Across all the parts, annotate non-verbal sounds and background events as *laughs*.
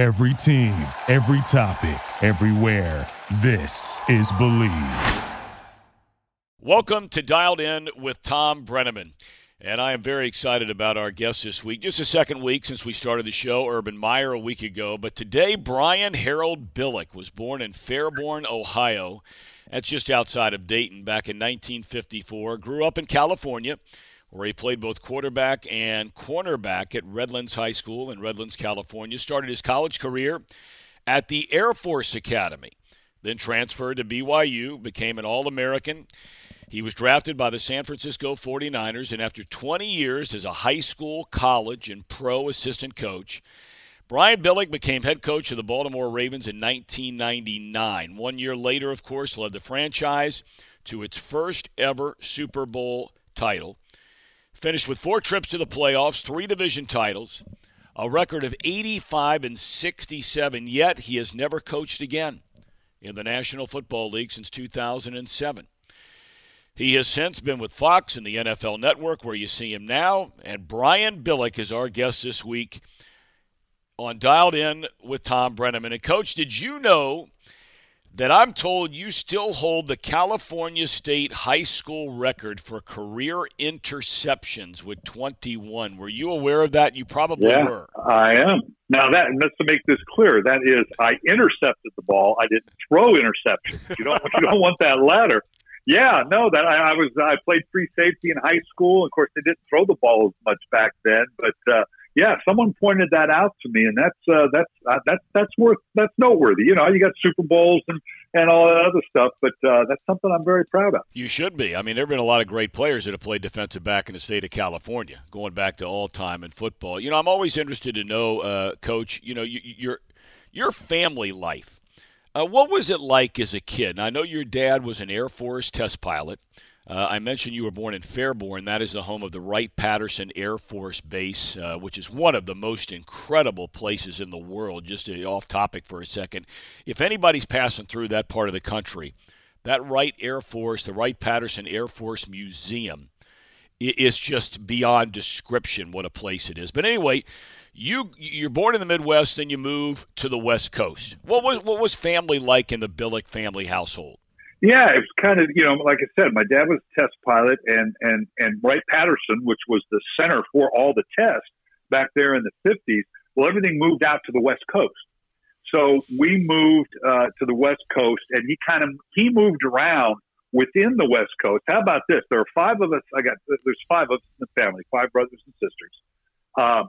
Every team, every topic, everywhere. This is Bleav. Welcome to Dialed In with Tom Brennaman. And I am very excited about our guest this week. Just a second week since we started the show, Urban Meyer a week ago. But today, Brian Harold Billick was born in Fairborn, Ohio. That's just outside of Dayton back in 1954. Grew up in California, where he played both quarterback and cornerback at Redlands High School in Redlands, California. Started his college career at the Air Force Academy, then transferred to BYU, became an All American he was drafted by the San Francisco 49ers, and after 20 years as a high school, college, and pro assistant coach, Brian Billick became head coach of the Baltimore Ravens in 1999. One year later, of course, led the franchise to its first ever Super Bowl title. Finished with four trips to the playoffs, three division titles, a record of 85 and 67, yet he has never coached again in the National Football League since 2007. He has since been with Fox and the NFL Network, where you see him now. And Brian Billick is our guest this week on Dialed In with Tom Brennaman. And, Coach, did you know that I'm told you still hold the California State high school record for career interceptions with 21? Were you aware of that? You probably yeah, were. I am. Now, that just to make this clear, that is, I intercepted the ball. I didn't throw interceptions. You don't, you don't want that latter. Yeah, no, that I, I was I played free safety in high school. Of course, they didn't throw the ball as much back then, but uh, yeah, someone pointed that out to me, and that's uh, that's uh, that's that's worth that's noteworthy. You know, you got Super Bowls and and all that other stuff, but uh, that's something I'm very proud of. You should be. I mean, there have been a lot of great players that have played defensive back in the state of California, going back to all time in football. You know, I'm always interested to know, uh, Coach. You know, you, your your family life uh, what was it like as a kid? I know your dad was an Air Force test pilot. Uh, I mentioned you were born in Fairborn. That is the home of the Wright Patterson Air Force Base, uh, which is one of the most incredible places in the world. Just off topic for a second. If anybody's passing through that part of the country, that Wright Air Force, the Wright Patterson Air Force Museum, is just beyond description what a place it is. But anyway, you you're born in the Midwest, then you move to the West Coast. What was what was family like in the Billick family household? Yeah, it was kind of you know, like I said, my dad was a test pilot, and and and Wright Patterson, which was the center for all the tests back there in the fifties. Well, everything moved out to the West Coast, so we moved uh, to the West Coast, and he kind of he moved around within the West Coast. How about this? There are five of us. I got there's five of us in the family, five brothers and sisters. Um,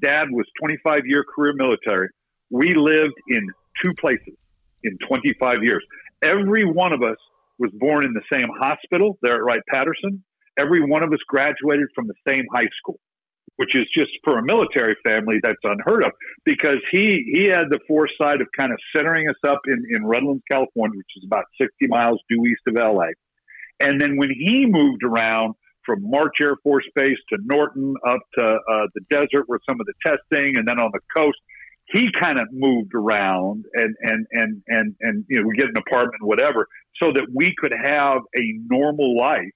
dad was 25 year career military. We lived in two places in 25 years. Every one of us was born in the same hospital there at Wright Patterson. Every one of us graduated from the same high school, which is just for a military family that's unheard of because he he had the foresight of kind of centering us up in, in Redlands, California, which is about 60 miles due east of LA. And then when he moved around, from March Air Force Base to Norton up to uh, the desert where some of the testing, and then on the coast. He kind of moved around and and and and and you know we get an apartment, whatever, so that we could have a normal life,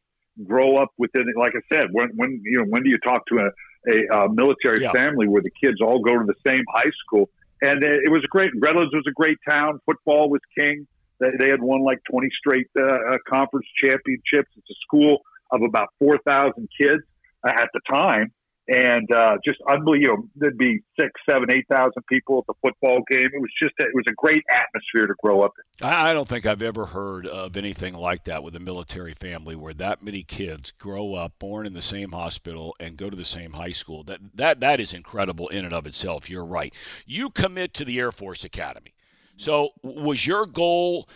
grow up within. it Like I said, when when you know when do you talk to a, a, a military yeah. family where the kids all go to the same high school? And it was a great. Redlands was a great town. Football was king. They, they had won like twenty straight uh, uh conference championships. It's a school of about 4,000 kids at the time. And uh, just unbelievable. There'd be six, seven, eight thousand people at the football game. It was just a, it was a great atmosphere to grow up in. I don't think I've ever heard of anything like that with a military family where that many kids grow up, born in the same hospital, and go to the same high school. That that that is incredible in and of itself. You're right. You commit to the Air Force Academy. So was your goal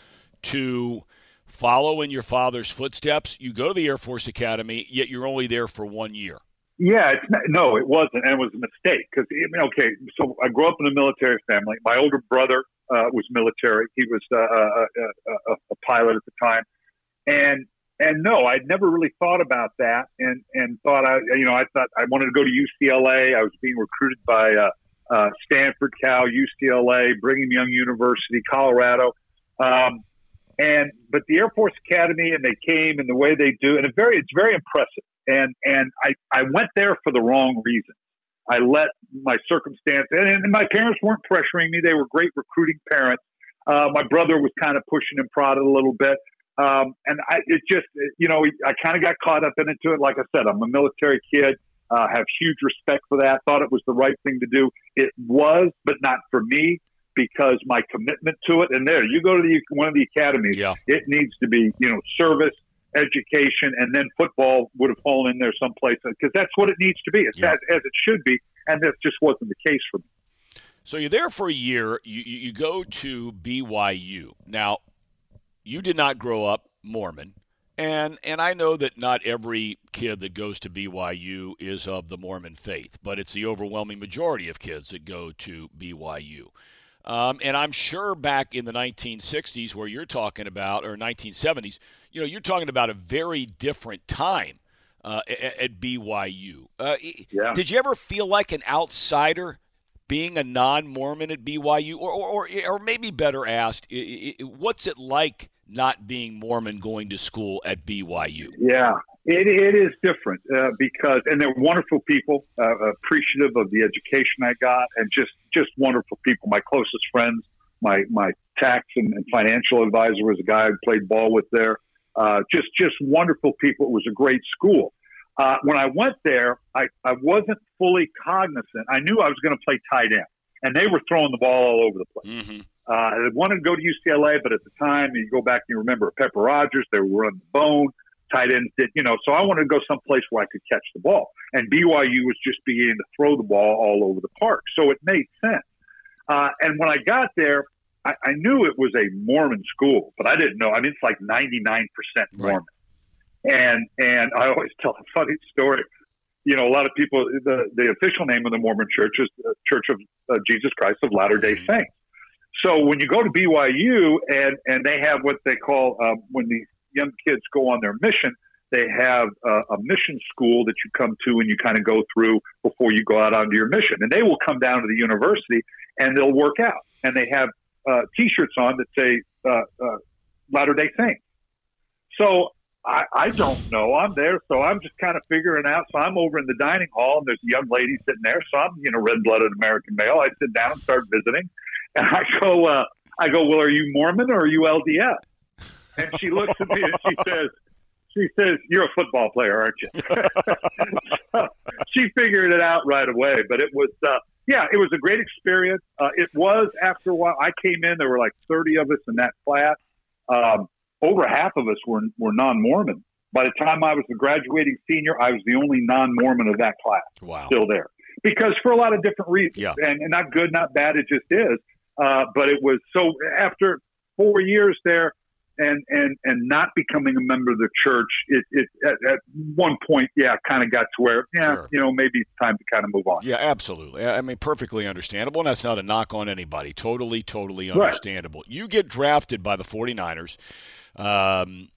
to follow in your father's footsteps. You go to the Air Force Academy, yet you're only there for one year. Yeah, not, no, it wasn't, and it was a mistake because okay. So I grew up in a military family. My older brother uh, was military. He was uh, a, a, a, pilot at the time, and and no, I'd never really thought about that, and and thought I, you know, I thought I wanted to go to UCLA. I was being recruited by uh, uh, Stanford, Cal, UCLA, Brigham Young University, Colorado. Um, and but the Air Force Academy and they came and the way they do and it very it's very impressive. And and I, I went there for the wrong reason. I let my circumstance, and, and my parents weren't pressuring me. They were great recruiting parents. Uh, my brother was kind of pushing and prodded a little bit. Um, and I, it just, you know, I kind of got caught up into it. Like I said, I'm a military kid, uh, have huge respect for that. Thought it was the right thing to do. It was, but not for me because my commitment to it. And there, you go to the one of the academies. Yeah. It needs to be, you know, service, education, and then football would have fallen in there someplace because that's what it needs to be. It's Yeah. as, as it should be, and that just wasn't the case for me. So you're there for a year. You, you you go to BYU. Now, you did not grow up Mormon, and and I know that not every kid that goes to BYU is of the Mormon faith, but it's the overwhelming majority of kids that go to BYU. Um, and I'm sure back in the 1960s, where you're talking about, or 1970s, you know, you're talking about a very different time uh, at, at BYU. Uh, Yeah. Did you ever feel like an outsider being a non-Mormon at BYU, or or, or, or maybe better asked, what's it like not being Mormon going to school at BYU? Yeah, it, it is different uh, because, and they're wonderful people, uh, appreciative of the education I got, and just just wonderful people. My closest friends, my my tax and, and financial advisor was a guy I played ball with there. Uh, just just wonderful people. It was a great school. Uh, when I went there, I, I wasn't fully cognizant. I knew I was going to play tight end, and they were throwing the ball all over the place. Mm-hmm. Uh, I wanted to go to UCLA, but at the time, you go back and you remember Pepper Rogers, they were running the bone, tight ends did, you know, so I wanted to go someplace where I could catch the ball. And BYU was just beginning to throw the ball all over the park. So it made sense. Uh, and when I got there, I, I knew it was a Mormon school, but I didn't know. I mean, it's like 99% Mormon. And, and I always *laughs* tell a funny story. You know, a lot of people, the, the official name of the Mormon church is the Church of uh, Jesus Christ of Latter day Mhm. Saints. So when you go to BYU and, and they have what they call, um, when these young kids go on their mission, they have a, a mission school that you come to and you kind of go through before you go out onto your mission. And they will come down to the university and they'll work out. And they have uh, T-shirts on that say uh, uh, Latter Day Saints. So I, I don't know. I'm there, so I'm just kind of figuring out. So I'm over in the dining hall, and there's a young lady sitting there. So I'm, you know, red-blooded American male. I sit down and start visiting, and I go, uh, I go, well, are you Mormon or are you LDS? And she looks at me and she says, she says, "You're a football player, aren't you?" *laughs* so she figured it out right away. But it was, uh, yeah, it was a great experience. Uh, it was after a while. I came in, there were like 30 of us in that class. Um, over half of us were were non-Mormon. By the time I was the graduating senior, I was the only non-Mormon of that class Wow. still there because for a lot of different reasons, Yeah. and, and not good, not bad. It just is. Uh, but it was so after four years there, and and and not becoming a member of the church, it, it at, at one point, yeah, kind of got to where, yeah, Sure. you know, maybe it's time to kind of move on. Yeah, absolutely. I mean, perfectly understandable. And that's not a knock on anybody. Totally, totally Right. understandable. You get drafted by the 49ers, um,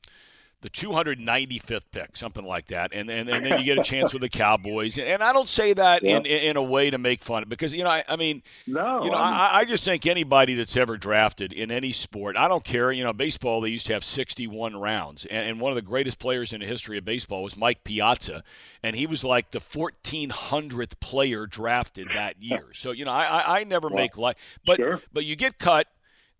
the 295th pick, something like that. And, and, and then you get a chance with the Cowboys. And, I don't say that in, in a way to make fun of because, you know, I, I mean, No, you know, I I, just think anybody that's ever drafted in any sport, I don't care. You know, baseball they used to have 61 rounds, and, and one of the greatest players in the history of baseball was Mike Piazza, and he was like the 1400th player drafted that year. So you know, I I, I never Wow. make light, but Sure. but you get cut.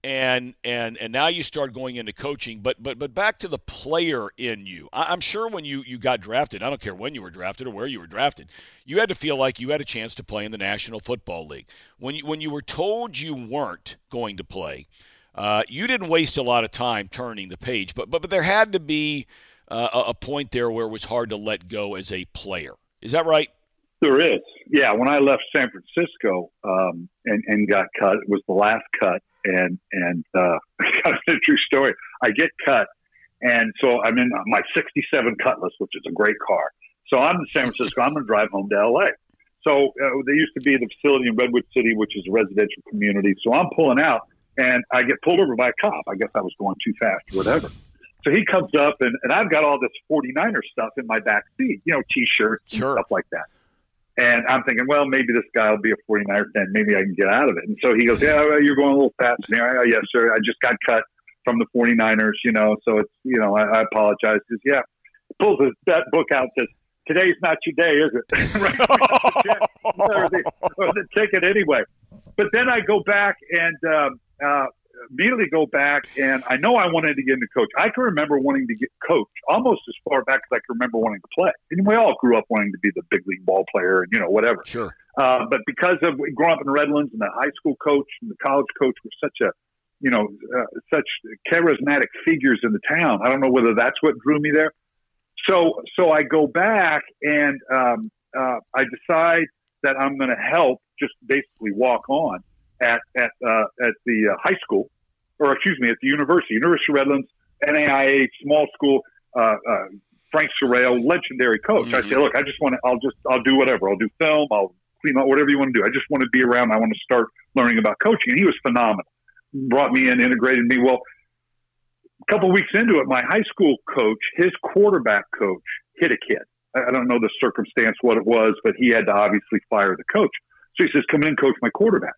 And and and now you start going into coaching, but but but back to the player in you. I, I'm sure when you you got drafted, I don't care when you were drafted or where you were drafted, you had to feel like you had a chance to play in the National Football League. When you when you were told you weren't going to play, uh, you didn't waste a lot of time turning the page. But but but there had to be uh, a, a point there where it was hard to let go as a player. Is that right? There is. Yeah. When I left San Francisco um, and, and got cut, it was the last cut. And, and uh, *laughs* kind of a true story. I get cut. And so I'm in my 67 Cutlass, which is a great car. So I'm in San Francisco. I'm going to drive home to LA. So uh, there used to be the facility in Redwood City, which is a residential community. So I'm pulling out and I get pulled over by a cop. I guess I was going too fast or whatever. So he comes up and, and I've got all this 49er stuff in my back seat, you know, t-shirts and stuff like that. And I'm thinking, well, maybe this guy will be a 49er fan. Maybe I can get out of it. And so he goes, yeah, well, you're going a little fast. And I yes, sir. I just got cut from the 49ers, you know, so it's, you know, I, I apologize. He says, yeah. Pulls his, that book out, says, today's not your day, is it? *laughs* right? *laughs* or, the, or the ticket anyway. But then I go back and um, uh, immediately go back, and I know I wanted to get into coach. I can remember wanting to get coach almost as far back as I can remember wanting to play. And we all grew up wanting to be the big league ball player and, you know, whatever. Sure. Uh, but because of growing up in Redlands and the high school coach and the college coach were such a, you know, uh, such charismatic figures in the town. I don't know whether that's what drew me there. So, so I go back and um, uh, I decide that I'm going to help just basically walk on at at uh, at the uh, high school, or excuse me, at the university, University of Redlands, NAIA, small school. Uh, uh, Frank Serrao, legendary coach. Mm-hmm. I say, look, I just want to. I'll just. I'll do whatever. I'll do film. I'll clean up whatever you want to do. I just want to be around. I want to start learning about coaching. And he was phenomenal. Brought me in, integrated me. Well, a couple weeks into it, my high school coach, his quarterback coach, hit a kid. I don't know the circumstance, what it was, but he had to obviously fire the coach. So he says, "Come in coach my quarterback."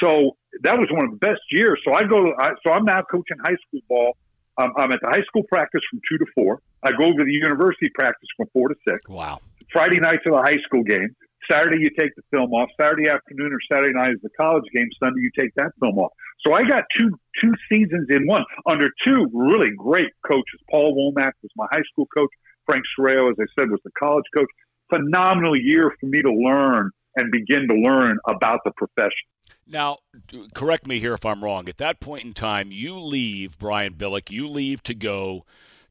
So that was one of the best years. So I go. I, so I'm now coaching high school ball. Um, I'm at the high school practice from two to four. I go over to the university practice from four to six. Wow. Friday nights are the high school game. Saturday you take the film off. Saturday afternoon or Saturday night is the college game. Sunday you take that film off. So I got two two seasons in one under two really great coaches. Paul Womack was my high school coach. Frank Serrao, as I said, was the college coach. Phenomenal year for me to learn and begin to learn about the profession. Now, correct me here if I'm wrong. At that point in time, you leave, Brian Billick, you leave to go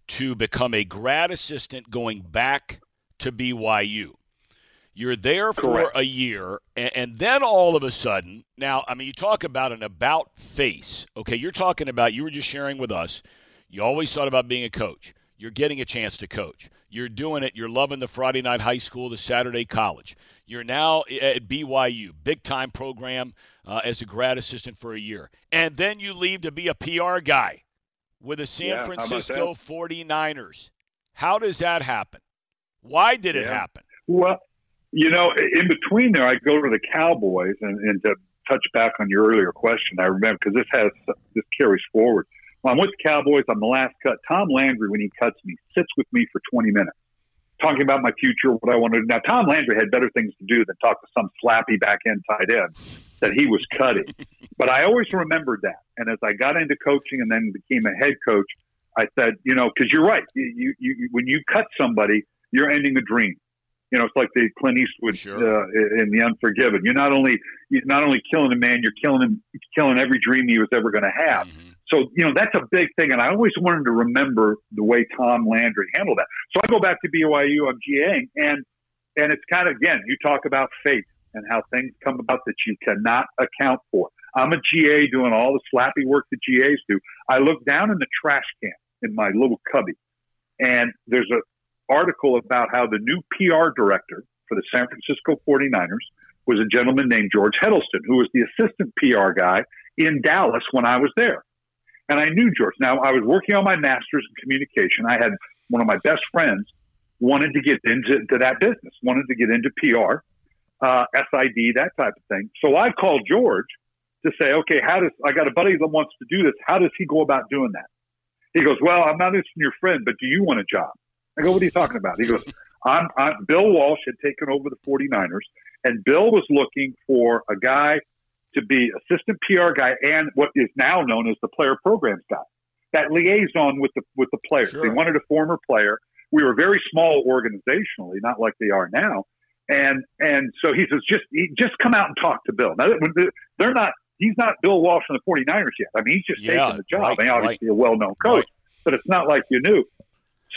to become a grad assistant going back to BYU. You're there for a year, and, and, then all of a sudden, now, I mean, you talk about an about face. Okay, you're talking about, you were just sharing with us, you always thought about being a coach. You're getting a chance to coach. You're doing it. You're loving the Friday night high school, the Saturday college. You're now at BYU, big time program uh, as a grad assistant for a year. And then you leave to be a PR guy with the San yeah, Francisco 49ers. How does that happen? Why did it yeah. happen? Well, you know, in between there, I go to the Cowboys, and, and to touch back on your earlier question, I remember because this has this carries forward. When I'm with the Cowboys, I'm the last cut. Tom Landry, when he cuts me, sits with me for 20 minutes, talking about my future, what I want to do. Now, Tom Landry had better things to do than talk to some slappy back end tight end that he was cutting. *laughs* but I always remembered that. And as I got into coaching and then became a head coach, I said, you know, because you're right. You, you, you, when you cut somebody, you're ending a dream. You know, it's like the Clint Eastwood Sure. uh, in The Unforgiven. You're not only you're not only killing a man, you're killing him, killing every dream he was ever going to have. Mhm. So, you know, that's a big thing. And I always wanted to remember the way Tom Landry handled that. So I go back to BYU, I'm GAing, and, and it's kind of, again, you talk about fate and how things come about that you cannot account for. I'm a GA doing all the slappy work that GAs do. I look down in the trash can in my little cubby, and there's a article about how the new PR director for the San Francisco 49ers was a gentleman named George Heddleston, who was the assistant PR guy in Dallas when I was there. And I knew George. Now, I was working on my master's in communication. I had one of my best friends wanted to get into to that business, wanted to get into PR, uh, SID, that type of thing. So I called George to say, okay, how does I got a buddy that wants to do this? How does he go about doing that? He goes, well, I'm not interested in your friend, but do you want a job? I go, what are you talking about? He goes, I'm, I'm Bill Walsh had taken over the 49ers, and Bill was looking for a guy to be assistant PR guy and what is now known as the player programs guy. That liaison with the with the players. Sure. They wanted a former player. We were very small organizationally, not like they are now. And and so he says, just he- just come out and talk to Bill. Now they're not. He's not Bill Walsh from the 49ers yet. I mean, he's just Yeah, taking the job. right, obviously a well-known coach, Right. but it's not like you knew.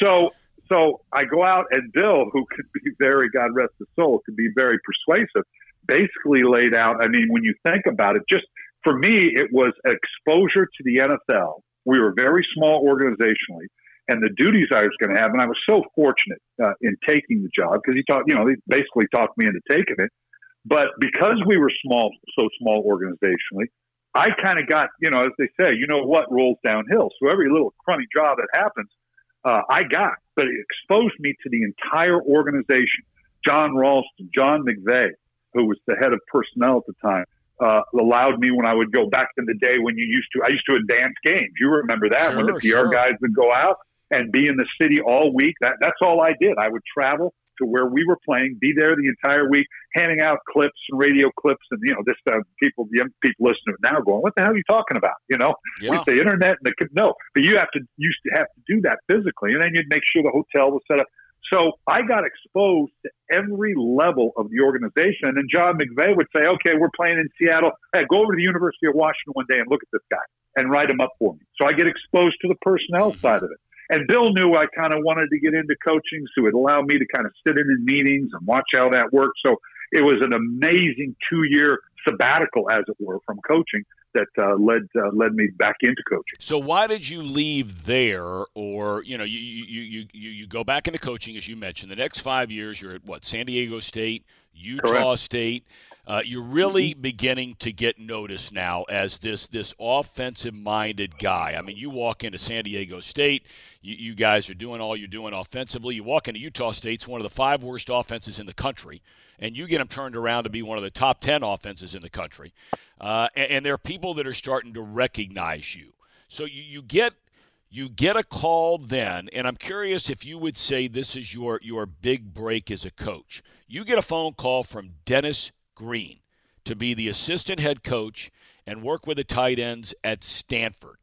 So so I go out and Bill, who could be very God rest his soul, could be very persuasive, basically laid out. I mean, when you think about it, just for me, it was exposure to the NFL. We were very small organizationally, and the duties I was going to have. And I was so fortunate uh, in taking the job because he taught, you know, he basically talked me into taking it. But because we were small, so small organizationally, I kind of got, you know, as they say, you know what rolls downhill. So every little crummy job that happens, uh, I got, but it exposed me to the entire organization. John Ralston, John McVay, who was the head of personnel at the time, uh, allowed me when I would go back in the day when you used to, I used to advance games. You remember that when the PR sure. guys would go out and be in the city all week. That, that's all I did. I would travel to where we were playing, be there the entire week, handing out clips and radio clips, and you know, this uh, people, young people listening now, going, "What the hell are you talking about?" You know, yeah. we say internet and the no, but you have to used to have to do that physically, and then you'd make sure the hotel was set up. So I got exposed to every level of the organization. And John McVay would say, okay, we're playing in Seattle. Hey, go over to the University of Washington one day and look at this guy and write him up for me. So I get exposed to the personnel mm-hmm. side of it. And Bill knew I kind of wanted to get into coaching, so it allowed me to kind of sit in in meetings and watch how that worked. So it was an amazing two year sabbatical, as it were, from coaching that uh, led uh, led me back into coaching. So why did you leave there, or you know, you you you you, you go back into coaching as you mentioned. The next five years, you're at what San Diego State, Utah Correct. State. Uh, you're really beginning to get noticed now as this this offensive minded guy. I mean, you walk into San Diego State, you, you guys are doing all you're doing offensively. You walk into Utah State, it's one of the five worst offenses in the country, and you get them turned around to be one of the top ten offenses in the country. Uh, and, and, there are people that are starting to recognize you. So you, you get you get a call then, and I'm curious if you would say this is your your big break as a coach. You get a phone call from Dennis Green to be the assistant head coach and work with the tight ends at Stanford.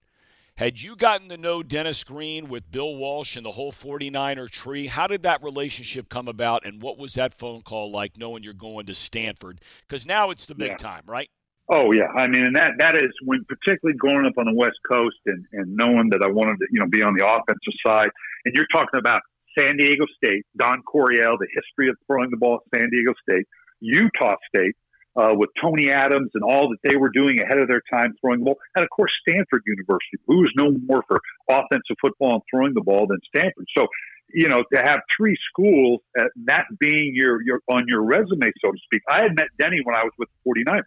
Had you gotten to know Dennis Green with Bill Walsh and the whole 49er tree? How did that relationship come about, and what was that phone call like knowing you're going to Stanford? Because now it's the big yeah. time, right? Oh yeah, I mean, and that that is when particularly growing up on the West Coast and and knowing that I wanted to you know be on the offensive side, and you're talking about San Diego State, Don Coryell, the history of throwing the ball at San Diego State, Utah State uh, with Tony Adams and all that they were doing ahead of their time throwing the ball, and of course Stanford University, who is known more for offensive football and throwing the ball than Stanford. So, you know, to have three schools, uh, that being your, your on your resume, so to speak. I had met Denny when I was with the 49ers,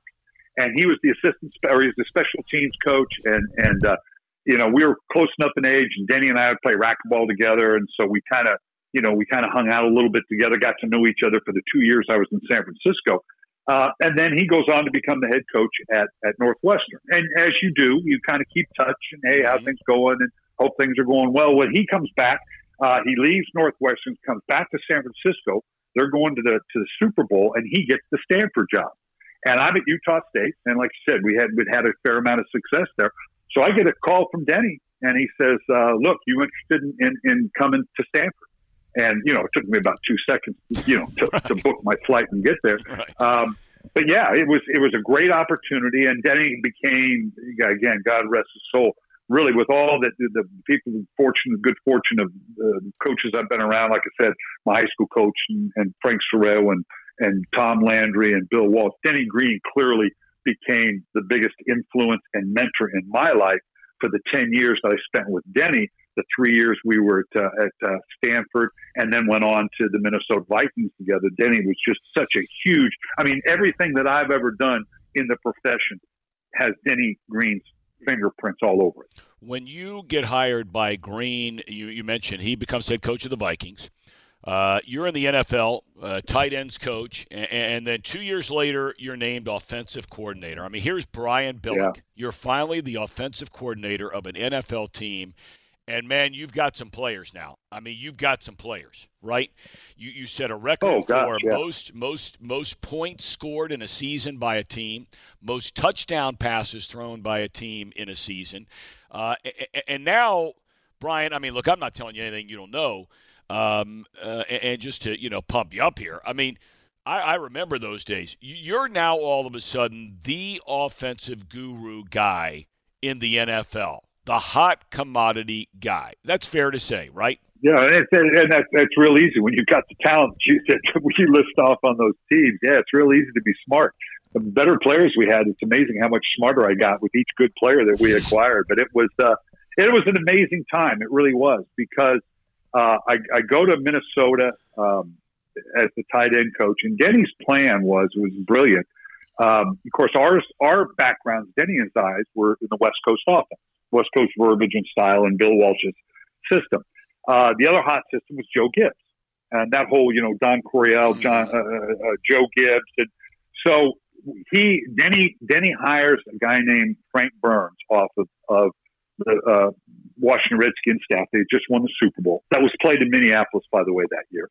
and he was the assistant, or he was the special teams coach, and and uh, you know we were close enough in age, and Denny and I would play racquetball together, and so we kind of you know, we kind of hung out a little bit together, got to know each other for the two years I was in San Francisco. Uh, and then he goes on to become the head coach at, at Northwestern. And as you do, you kind of keep touch and, hey, how mm-hmm. things going and hope things are going well. When he comes back, uh, he leaves Northwestern, comes back to San Francisco. They're going to the, to the Super Bowl and he gets the Stanford job. And I'm at Utah State. And like you said, we had, we'd had a fair amount of success there. So I get a call from Denny and he says, uh, look, you interested in, in, in coming to Stanford? And you know it took me about two seconds, you know, to, right. to book my flight and get there. Right. Um, but yeah, it was it was a great opportunity, and Denny became again, God rest his soul. Really, with all that the, the people, the fortune, good fortune of uh, coaches I've been around, like I said, my high school coach and, and Frank Serrao and and Tom Landry and Bill Walsh, Denny Green clearly became the biggest influence and mentor in my life for the ten years that I spent with Denny the three years we were at, uh, at uh, Stanford and then went on to the Minnesota Vikings together. Denny was just such a huge, I mean, everything that I've ever done in the profession has Denny Green's fingerprints all over it. When you get hired by Green, you, you mentioned he becomes head coach of the Vikings. Uh, you're in the NFL, uh, tight ends coach, and, and, then two years later, you're named offensive coordinator. I mean, here's Brian Billick. Yeah. You're finally the offensive coordinator of an NFL team, and man, you've got some players now. I mean, you've got some players, right? You you set a record oh, gosh, for yeah. most most most points scored in a season by a team, most touchdown passes thrown by a team in a season, uh, and now, Brian. I mean, look, I'm not telling you anything you don't know, um, uh, and just to you know pump you up here. I mean. I, I remember those days. You're now all of a sudden the offensive guru guy in the NFL the hot commodity guy. That's fair to say, right? Yeah, and, and that, that's real easy when you've got the talent you, that you *laughs* list off on those teams. Yeah, it's real easy to be smart. The better players we had, it's amazing how much smarter I got with each good player that we acquired. But it was uh, it was an amazing time. It really was because uh, I, I go to Minnesota um, as the tight end coach, and Denny's plan was was brilliant. Um, of course, ours our backgrounds, Denny and I's, were in the West Coast offense. West Coast verbiage and style and Bill Walsh's system. Uh, the other hot system was Joe Gibbs, and that whole you know Don Coryell, mm-hmm. John, uh, uh, uh, Joe Gibbs, and so he Denny Denny hires a guy named Frank Burns off of, of the uh, Washington Redskins staff. They just won the Super Bowl. That was played in Minneapolis, by the way, that year.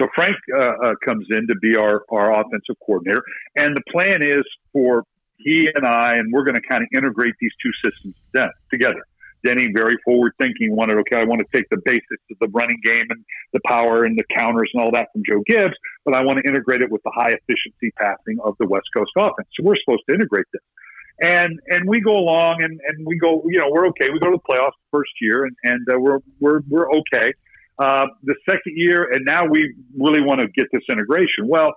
So Frank uh, uh, comes in to be our, our offensive coordinator. And the plan is for he and I, and we're going to kind of integrate these two systems together. Denny, very forward thinking, wanted, okay, I want to take the basics of the running game and the power and the counters and all that from Joe Gibbs, but I want to integrate it with the high efficiency passing of the West Coast offense. So we're supposed to integrate this. And and we go along and, and we go, you know, we're okay. We go to the playoffs the first year and, and uh, we're, we're, we're okay. Uh, the second year, and now we really want to get this integration. Well,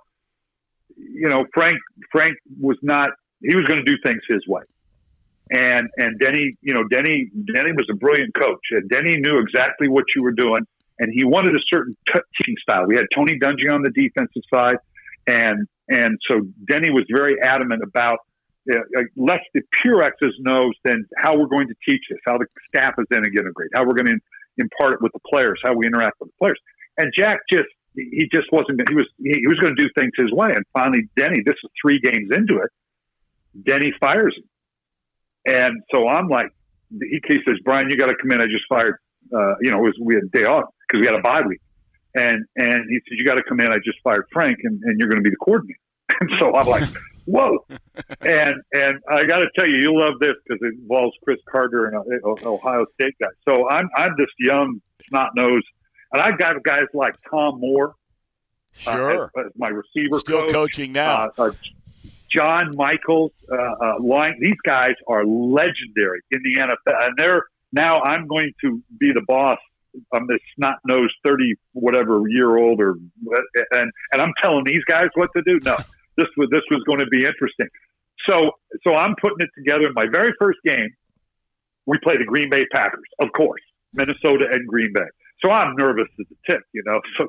you know, Frank Frank was not. He was going to do things his way and and Denny, you know, Denny Denny was a brilliant coach, and Denny knew exactly what you were doing, and he wanted a certain teaching style. We had Tony Dungy on the defensive side, and and so Denny was very adamant about uh, less the pure X's and than how we're going to teach this, how the staff is then to integrate, how we're going to impart it with the players, how we interact with the players. And Jack just he just wasn't he was he was going to do things his way. And finally, Denny, this is three games into it, Denny fires him and so I'm like, he, he says, Brian, you got to come in. I just fired, uh, you know, was, we had a day off because we had a bye week. And, and he says, you got to come in. I just fired Frank and, and you're going to be the coordinator. *laughs* And so I'm like, whoa. *laughs* and, and I got to tell you, you'll love this because it involves Cris Carter and an Ohio State guy. So I'm, I'm this young snot nose and I've got guys like Tom Moore. Sure. Uh, as, as my receiver Still coach. coaching now. Uh, uh, John Michels, uh, uh, line. These guys are legendary in the NFL, and they're now. I'm going to be the boss. I'm this snot nosed thirty whatever year old, or and and I'm telling these guys what to do. No, *laughs* this was this was going to be interesting. So so I'm putting it together. In my very first game, we play the Green Bay Packers, of course, Minnesota and Green Bay. So I'm nervous as a tick, you know. *laughs* So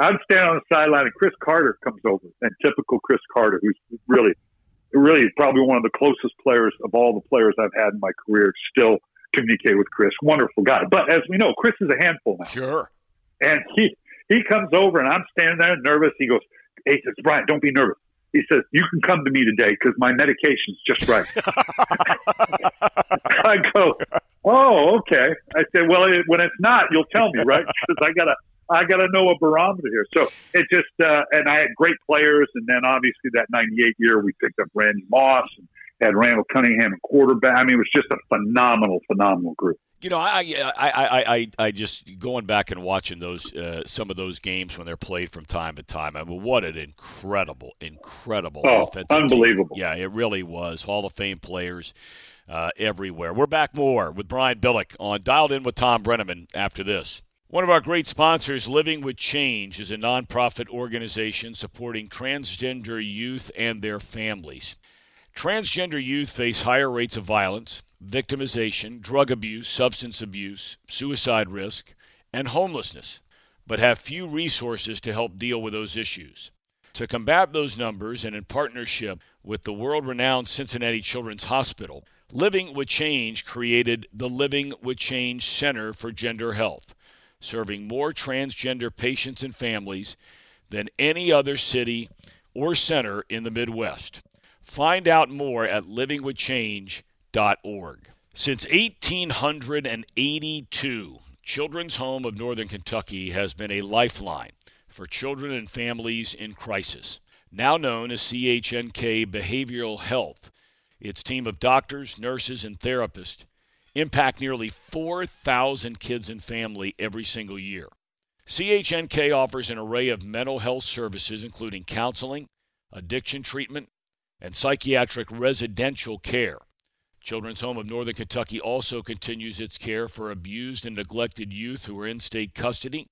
I'm standing on the sideline, and Cris Carter comes over, and typical Cris Carter, who's really, really probably one of the closest players of all the players I've had in my career. Still communicate with Cris, wonderful guy. But as we know, Cris is a handful now. Sure. And he he comes over, and I'm standing there nervous. He goes, "Hey, says Brian, don't be nervous." He says, "You can come to me today because my medication's just right." *laughs* *laughs* I go, "Oh, okay." I said, "Well, it, when it's not, you'll tell me, right? *laughs* Because I gotta." I got to know a barometer here. So it just, uh, and I had great players. And then obviously that 98 year, we picked up Randy Moss and had Randall Cunningham and quarterback. I mean, it was just a phenomenal, phenomenal group. You know, I, I, I, I, I just going back and watching those uh, some of those games when they're played from time to time. I mean, what an incredible, incredible oh, unbelievable! Yeah, it really was. Hall of Fame players uh, everywhere. We're back more with Brian Billick on Dialed In with Tom Brennaman after this. One of our great sponsors, Living with Change, is a nonprofit organization supporting transgender youth and their families. Transgender youth face higher rates of violence, victimization, drug abuse, substance abuse, suicide risk, and homelessness, but have few resources to help deal with those issues. To combat those numbers and in partnership with the world renowned Cincinnati Children's Hospital, Living with Change created the Living with Change Center for Gender Health serving more transgender patients and families than any other city or center in the Midwest. Find out more at livingwithchange.org. Since 1882, Children's Home of Northern Kentucky has been a lifeline for children and families in crisis. Now known as CHNK Behavioral Health, its team of doctors, nurses, and therapists impact nearly 4,000 kids and family every single year. CHNK offers an array of mental health services, including counseling, addiction treatment, and psychiatric residential care. Children's Home of Northern Kentucky also continues its care for abused and neglected youth who are in state custody.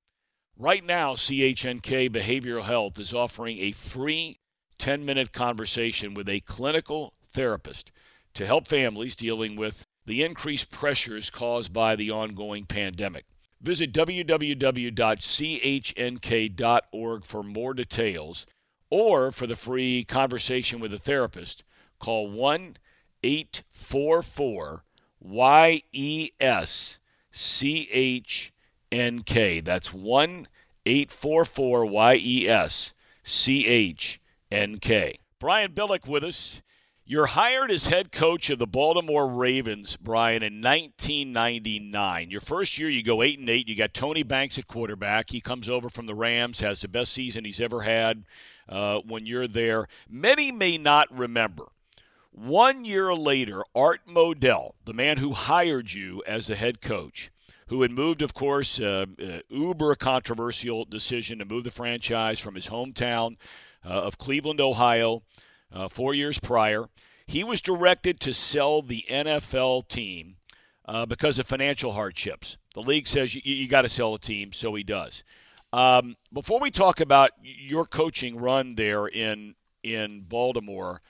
Right now, CHNK Behavioral Health is offering a free 10 minute conversation with a clinical therapist to help families dealing with the increased pressures caused by the ongoing pandemic. Visit www.chnk.org for more details or for the free conversation with a therapist. Call 1 844 YES CHNK. That's 1 844 YES CHNK. Brian Billick with us. You're hired as head coach of the Baltimore Ravens, Brian, in 1999. Your first year, you go eight and eight. You got Tony Banks at quarterback. He comes over from the Rams, has the best season he's ever had uh, when you're there. Many may not remember. One year later, Art Modell, the man who hired you as the head coach, who had moved, of course, uh, uh, uber controversial decision to move the franchise from his hometown uh, of Cleveland, Ohio uh, four years prior. He was directed to sell the NFL team uh, because of financial hardships. The league says you, you got to sell a team, so he does. Um, before we talk about your coaching run there in in Baltimore,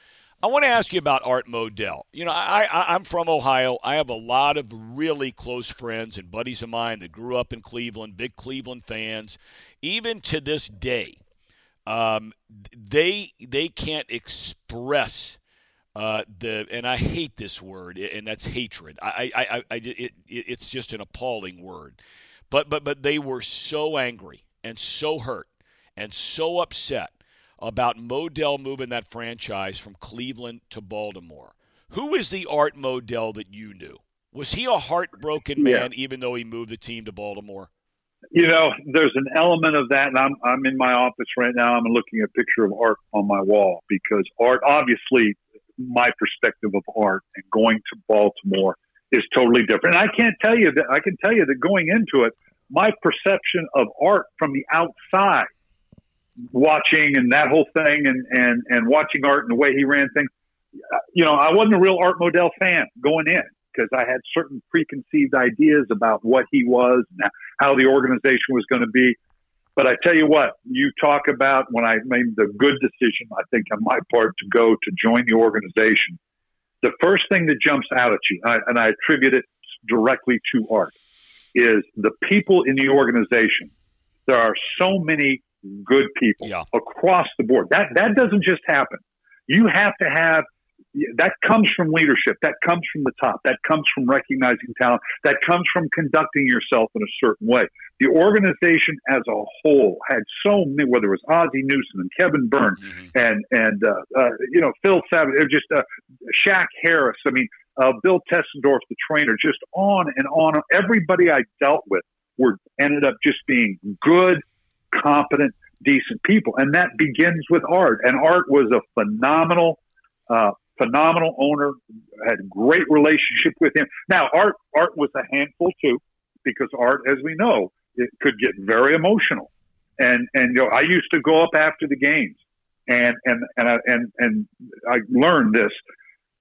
I want to ask you about Art Modell. You know, I, I am from Ohio. I have a lot of really close friends and buddies of mine that grew up in Cleveland, big Cleveland fans. Even to this day, um, they they can't express uh, the and I hate this word and that's hatred. I I, I, I it, it's just an appalling word, but but but they were so angry and so hurt and so upset about Modell moving that franchise from Cleveland to Baltimore. Who is the Art Modell that you knew? Was he a heartbroken man, yeah. even though he moved the team to Baltimore? You know, there's an element of that, and I'm I'm in my office right now. I'm looking at a picture of art on my wall because art, obviously, my perspective of art and going to Baltimore is totally different. And I can't tell you that I can tell you that going into it, my perception of art from the outside, watching and that whole thing, and and and watching art and the way he ran things, you know, I wasn't a real Art Modell fan going in because I had certain preconceived ideas about what he was and how the organization was going to be. But I tell you what, you talk about when I made the good decision, I think on my part, to go to join the organization. The first thing that jumps out at you, and I attribute it directly to art, is the people in the organization. There are so many good people yeah. across the board. That that doesn't just happen. You have to have that comes from leadership. That comes from the top. That comes from recognizing talent. That comes from conducting yourself in a certain way. The organization as a whole had so many, whether it was Ozzie Newsome and Kevin Byrne mm-hmm. and and uh, uh, you know Phil Savage, just uh, Shaq Harris. I mean, uh, Bill Tessendorf, the trainer, just on and on. Everybody I dealt with were ended up just being good, competent, decent people, and that begins with Art. And Art was a phenomenal. Uh, phenomenal owner, had great relationship with him. Now, Art Art was a handful too, because Art, as we know, it could get very emotional. And and you know, I used to go up after the games, and and and I, and and I learned this.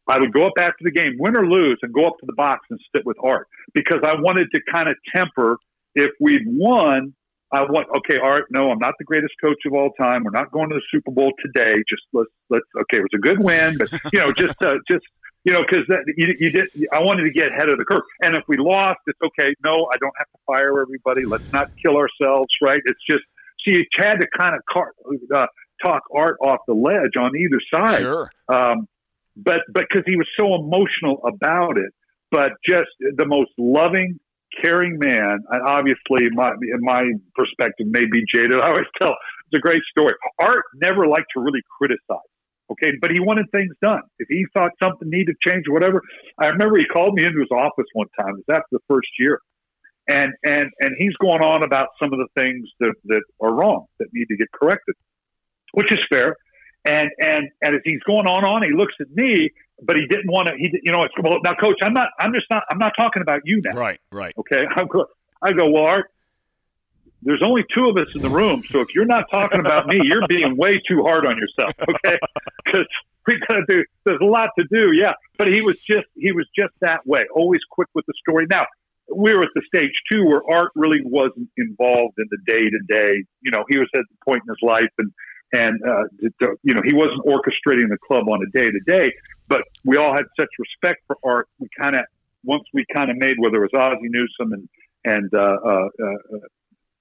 I would go up after the game, win or lose, and go up to the box and sit with Art because I wanted to kind of temper if we'd won I want okay, Art. No, I'm not the greatest coach of all time. We're not going to the Super Bowl today. Just let's let's okay. It was a good win, but you know, just uh, just you know, because you, you did. I wanted to get ahead of the curve. And if we lost, it's okay. No, I don't have to fire everybody. Let's not kill ourselves. Right? It's just see, you had to kind of car, uh, talk Art off the ledge on either side. Sure. Um, but but because he was so emotional about it, but just the most loving caring man, and obviously, my in my perspective, may be jaded. I always tell it's a great story. Art never liked to really criticize. Okay, but he wanted things done. If he thought something needed change or whatever, I remember he called me into his office one time. It was after the first year, and and and he's going on about some of the things that that are wrong that need to get corrected, which is fair. And and and as he's going on on, he looks at me but he didn't want to. He, you know, it's well, now, coach. I'm not. I'm just not. I'm not talking about you now. Right. Right. Okay. *laughs* I'm, I go, well, Art. There's only two of us in the room, so if you're not talking about me, you're being way too hard on yourself. Okay, *laughs* because we gotta do. There's a lot to do. Yeah, but he was just. He was just that way. Always quick with the story. Now we were at the stage too where Art really wasn't involved in the day to day. You know, he was at the point in his life and and uh, you know he wasn't orchestrating the club on a day to day, but we all had such respect for art. We kind of once we kind of made whether it was Ozzie Newsome and and uh, uh, uh,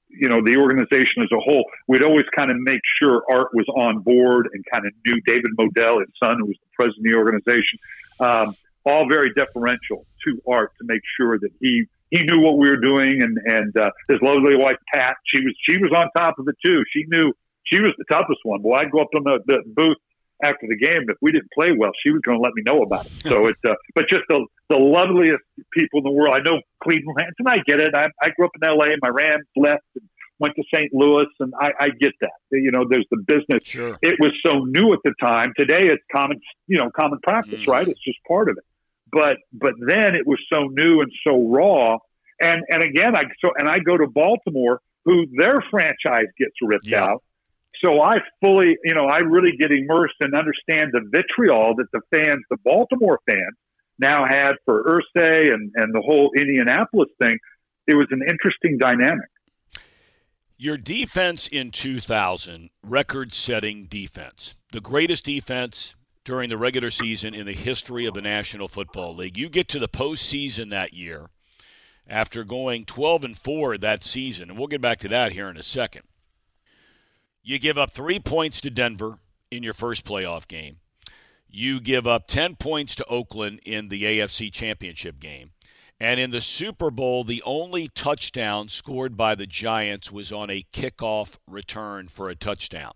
you know the organization as a whole, we'd always kind of make sure Art was on board and kind of knew David Modell, his son, who was the president of the organization. Um, all very deferential to Art to make sure that he he knew what we were doing, and and uh, his lovely wife Pat, she was she was on top of it too. She knew she was the toughest one. Well, I'd go up in the, the booth after the game. If we didn't play well, she was going to let me know about it. So it's, uh, but just the the loveliest people in the world. I know Cleveland and I get it. I, I grew up in L.A. My Rams left and went to St. Louis, and I, I get that. You know, there's the business. Sure. It was so new at the time. Today, it's common, you know, common practice, Mm. right? It's just part of it. But but then it was so new and so raw. And and again, I so and I go to Baltimore, who their franchise gets ripped out. So I fully, you know, I really get immersed and understand the vitriol that the fans, the Baltimore fans, now had for Irsay and and the whole Indianapolis thing. It was an interesting dynamic. Your defense in 2000, record setting defense, the greatest defense during the regular season in the history of the National Football League. You get to the postseason that year after going 12 and 4 that season, and we'll get back to that here in a second. You give up three points to Denver in your first playoff game. You give up 10 points to Oakland in the AFC Championship game. And in the Super Bowl, the only touchdown scored by the Giants was on a kickoff return for a touchdown.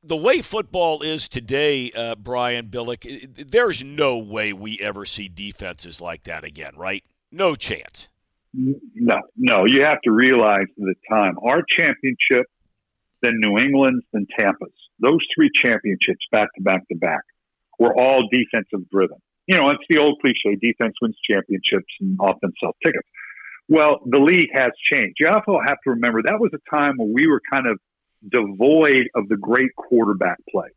The way football is today, uh, Brian Billick, there's no way we ever see defenses like that again, right? No chance. No, no. You have to realize the time. Our championship, then New England's, then Tampa's. Those three championships back to back to back were all defensive driven. You know, it's the old cliche: defense wins championships and offense sells tickets. Well, the league has changed. You also have to remember that was a time when we were kind of devoid of the great quarterback play.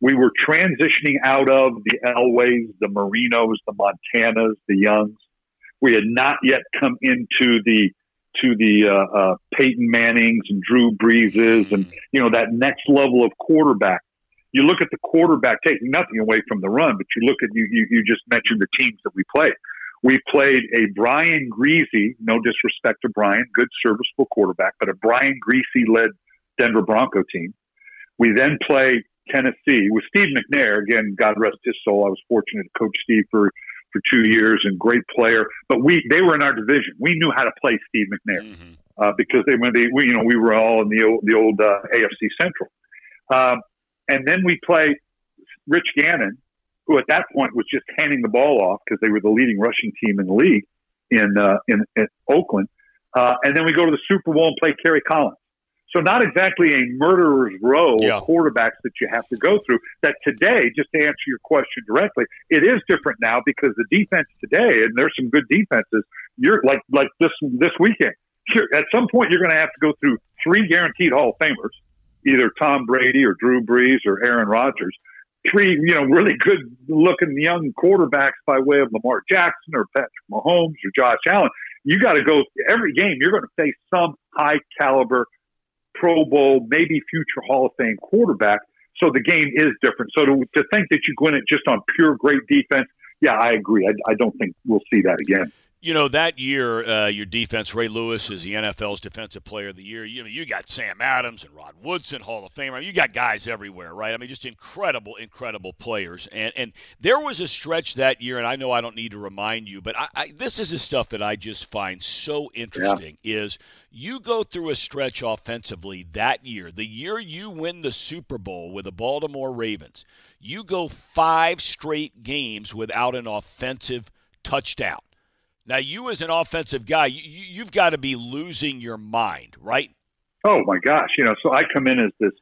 We were transitioning out of the Elways, the Marinos, the Montanas, the Youngs. We had not yet come into the to the uh, uh, Peyton Mannings and Drew Breeses and you know that next level of quarterback. You look at the quarterback, taking nothing away from the run, but you look at you you, you just mentioned the teams that we played. We played a Brian Griese, no disrespect to Brian, good serviceable quarterback, but a Brian Griese led Denver Bronco team. We then play Tennessee with Steve McNair. Again, God rest his soul. I was fortunate to coach Steve for for two years and great player. But we they were in our division. We knew how to play Steve McNair Mhm. uh, because they when they we, you know we were all in the old the old uh, AFC Central, um, and then we play Rich Gannon, who at that point was just handing the ball off because they were the leading rushing team in the league in uh, in, in Oakland, uh, and then we go to the Super Bowl and play Kerry Collins. So not exactly a murderer's row Yeah. of quarterbacks that you have to go through. That today, just to answer your question directly, it is different now because the defense today, and there's some good defenses. You're like like this this weekend. You're, at some point, you're going to have to go through three guaranteed Hall of Famers, either Tom Brady or Drew Brees or Aaron Rodgers. Three, you know, really good looking young quarterbacks by way of Lamar Jackson or Patrick Mahomes or Josh Allen. You got to go every game. You're going to face some high caliber Pro Bowl, maybe future Hall of Fame quarterback. So the game is different. So to, to think that you win it just on pure great defense, yeah, I agree. I, I don't think we'll see that again. You know, that year, uh, your defense, Ray Lewis is the NFL's Defensive Player of the Year. You know, you got Sam Adams and Rod Woodson, Hall of Famer. You got guys everywhere, right? I mean, just incredible, incredible players. And and there was a stretch that year, and I know I don't need to remind you, but I, I, this is the stuff that I just find so interesting. Is you go through a stretch offensively that year, the year you win the Super Bowl with the Baltimore Ravens, you go five straight games without an offensive touchdown. Now, you as an offensive guy, you, you've got to be losing your mind, right? Oh my gosh, you know, so I come in as this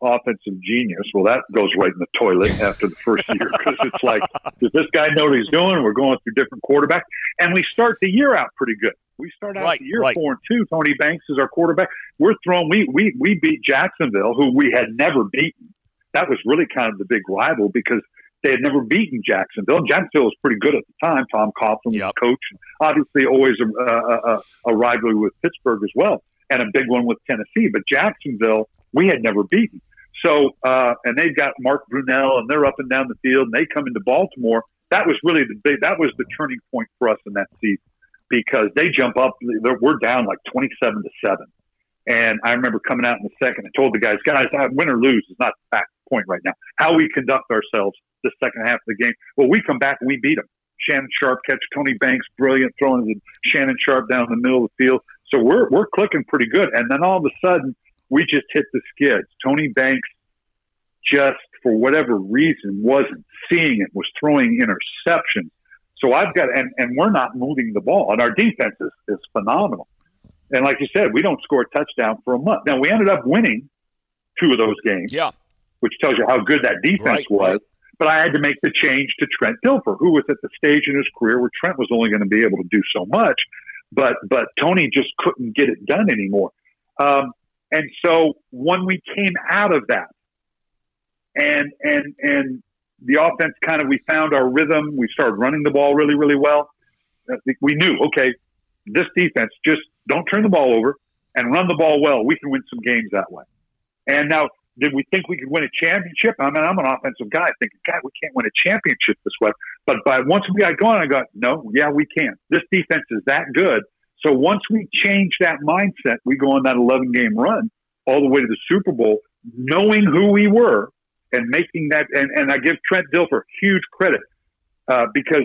offensive genius. Well, that goes right in the toilet after the first year because it's like, does this guy know what he's doing? We're going through different quarterbacks, and we start the year out pretty good. We start out Right, the year right. four and two. Tony Banks is our quarterback. We're throwing. We we we beat Jacksonville, who we had never beaten. That was really kind of the big rival because they had never beaten Jacksonville. Jacksonville was pretty good at the time. Tom Coughlin was Yep. the coach. Obviously, always a, a, a, rivalry with Pittsburgh as well, and a big one with Tennessee. But Jacksonville, we had never beaten. So, uh, and they've got Mark Brunell, and they're up and down the field, and they come into Baltimore. That was really the big. That was the turning point for us in that season because they jump up. We're down like twenty-seven to seven. And I remember coming out in the second. I told the guys, guys, win or lose is not the fact point right now. How we conduct ourselves the second half of the game. Well, we come back and we beat them. Shannon Sharpe catch Tony Banks, brilliant throwing the Shannon Sharpe down the middle of the field. So we're we're clicking pretty good. And then all of a sudden, we just hit the skids. Tony Banks just for whatever reason, wasn't seeing it, was throwing interceptions. So I've got, and, and we're not moving the ball, and our defense is, is phenomenal. And like you said, we don't score a touchdown for a month. Now we ended up winning two of those games. Yeah. Which tells you how good that defense right, was. Right. But I had to make the change to Trent Dilfer, who was at the stage in his career where Trent was only going to be able to do so much, but but Tony just couldn't get it done anymore. Um, and so when we came out of that, and and and the offense kind of we found our rhythm. We started running the ball really really well. We knew okay, this defense just don't turn the ball over and run the ball well. We can win some games that way. And now, did we think we could win a championship? I mean, I'm an offensive guy. Thinking, God, we can't win a championship this way. But by once we got going, I got no, yeah, we can. This defense is that good. So once we change that mindset, we go on that 11 game run all the way to the Super Bowl, knowing who we were and making that. And, and I give Trent Dilfer huge credit uh, because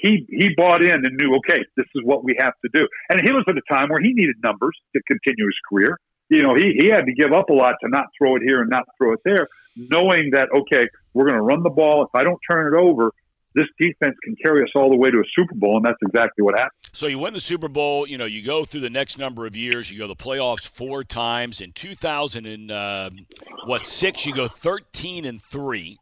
he he bought in and knew, okay, this is what we have to do. And he was at a time where he needed numbers to continue his career. You know, he, he had to give up a lot to not throw it here and not throw it there, knowing that, okay, we're going to run the ball. If I don't turn it over, this defense can carry us all the way to a Super Bowl, and that's exactly what happened. So you win the Super Bowl. You know, you go through the next number of years. You go the playoffs four times. In 2000 and uh, what six? You go 13 and three.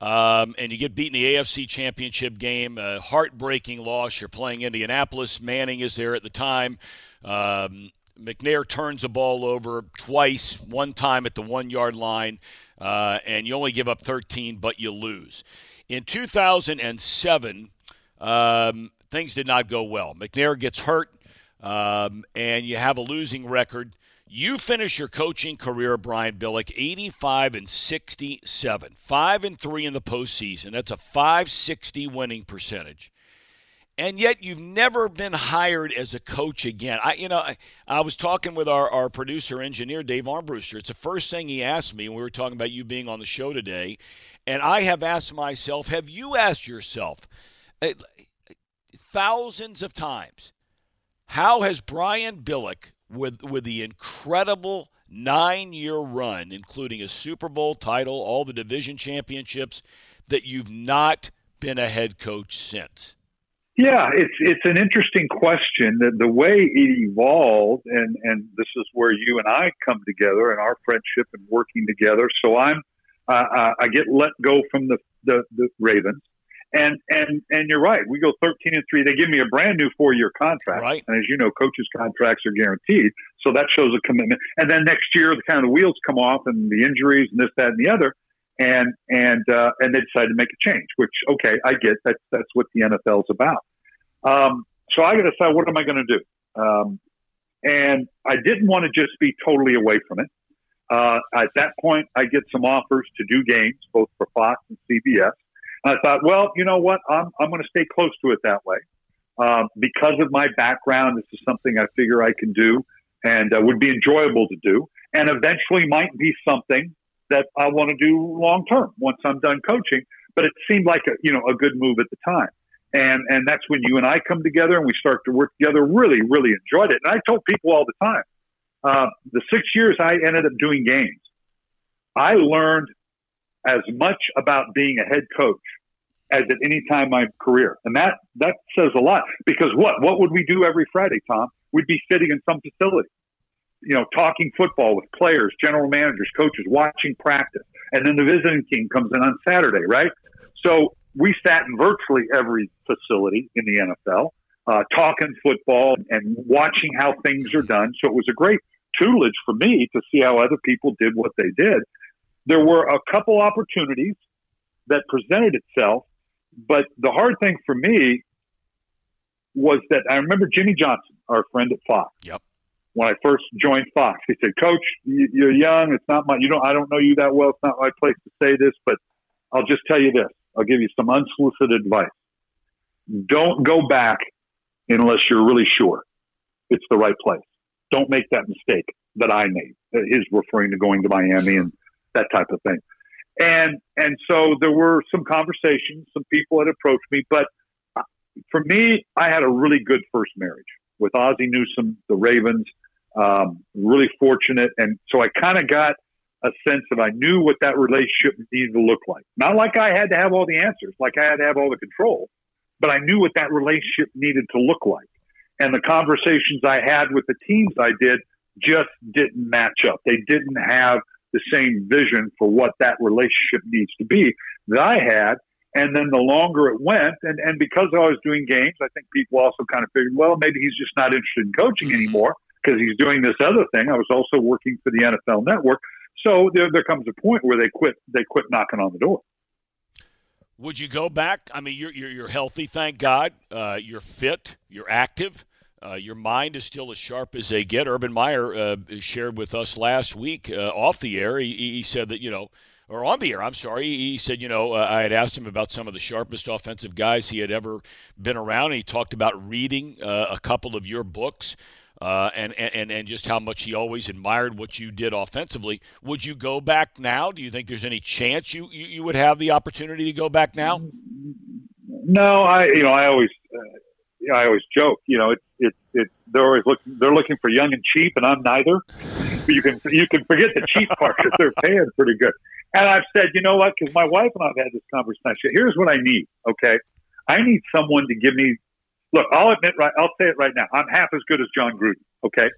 Um, and you get beaten in the AFC Championship game, a heartbreaking loss. You're playing Indianapolis. Manning is there at the time. Um, McNair turns the ball over twice, one time at the one yard line, uh, and you only give up 13, but you lose. In 2007, um, things did not go well. McNair gets hurt, um, and you have a losing record. You finish your coaching career, Brian Billick, 85 and 67, five and three in the postseason. That's a 560 winning percentage, and yet you've never been hired as a coach again. I, you know, I, I was talking with our, our producer engineer Dave Armbruster. It's the first thing he asked me when we were talking about you being on the show today, and I have asked myself, have you asked yourself uh, thousands of times, how has Brian Billick with with the incredible nine year run, including a Super Bowl title, all the division championships, that you've not been a head coach since? Yeah, it's it's an interesting question. The, the way it evolved, and and this is where you and I come together and our friendship and working together. So I'm uh, I get let go from the the, the Ravens, and and and you're right. We go 13 and three. They give me a brand new four year contract. Right. And as you know, coaches' contracts are guaranteed, so that shows a commitment. And then next year, the kind of the wheels come off, and the injuries, and this, that, and the other. And and uh, and they decide to make a change. Which okay, I get that. That's what the NFL's about. Um, so I got to decide what am I going to do. Um, and I didn't want to just be totally away from it. Uh, at that point, I get some offers to do games, both for Fox and CBS. And I thought, well, you know what? I'm, I'm going to stay close to it that way. Um, because of my background, this is something I figure I can do and uh, would be enjoyable to do, and eventually might be something that I want to do long term once I'm done coaching. But it seemed like a you know a good move at the time, and and that's when you and I come together and we start to work together. Really, really enjoyed it. And I told people all the time, uh, the six years I ended up doing games, I learned as much about being a head coach as at any time in my career. And that, that says a lot because what, what would we do every Friday, Tom? We'd be sitting in some facility, you know, talking football with players, general managers, coaches, watching practice. And then the visiting team comes in on Saturday, right? So we sat in virtually every facility in the NFL, uh, talking football and watching how things are done. So it was a great tutelage for me to see how other people did what they did. There were a couple opportunities that presented itself, but the hard thing for me was that I remember Jimmy Johnson, our friend at Fox. Yep. When I first joined Fox, he said, "Coach, you're young. It's not my you don't I don't know you that well. It's not my place to say this, but I'll just tell you this. I'll give you some unsolicited advice. Don't go back unless you're really sure it's the right place don't make that mistake that I made. Is referring to going to Miami and that type of thing. And and so there were some conversations. Some people had approached me, but uh, for me, I had a really good first marriage with Ozzie Newsome, the Ravens. Um, really fortunate, and so I kind of got a sense of I knew what that relationship needed to look like. Not like I had to have all the answers, like I had to have all the control, but I knew what that relationship needed to look like. And the conversations I had with the teams I did just didn't match up. They didn't have the same vision for what that relationship needs to be that I had. And then the longer it went, and, and because I was doing games, I think people also kind of figured, well, maybe he's just not interested in coaching mm-hmm. anymore because he's doing this other thing. I was also working for the NFL Network. So there, there comes a point where they quit. They quit knocking on the door. Would you go back? I mean, you're you're, you're healthy, thank God. Uh, you're fit. You're active. Uh, your mind is still as sharp as they get. Urban Meyer uh, shared with us last week uh, off the air. He, he, said that you know, or on the air. I'm sorry. He said you know uh, I had asked him about some of the sharpest offensive guys he had ever been around. And he talked about reading uh, a couple of your books uh, and, and, and just how much he always admired what you did offensively. Would you go back now? Do you think there's any chance you, you, you would have the opportunity to go back now? No, I you know I always uh, I always joke. You know, it's it's it, they're always looking they're looking for young and cheap, and I'm neither. You can you can forget the cheap part because they're paying pretty good. And I've said, you know what? Because my wife and I've had this conversation. Here's what I need. Okay, I need someone to give me look, I'll admit right, I'll say it right now. I'm half as good as Jon Gruden. Okay.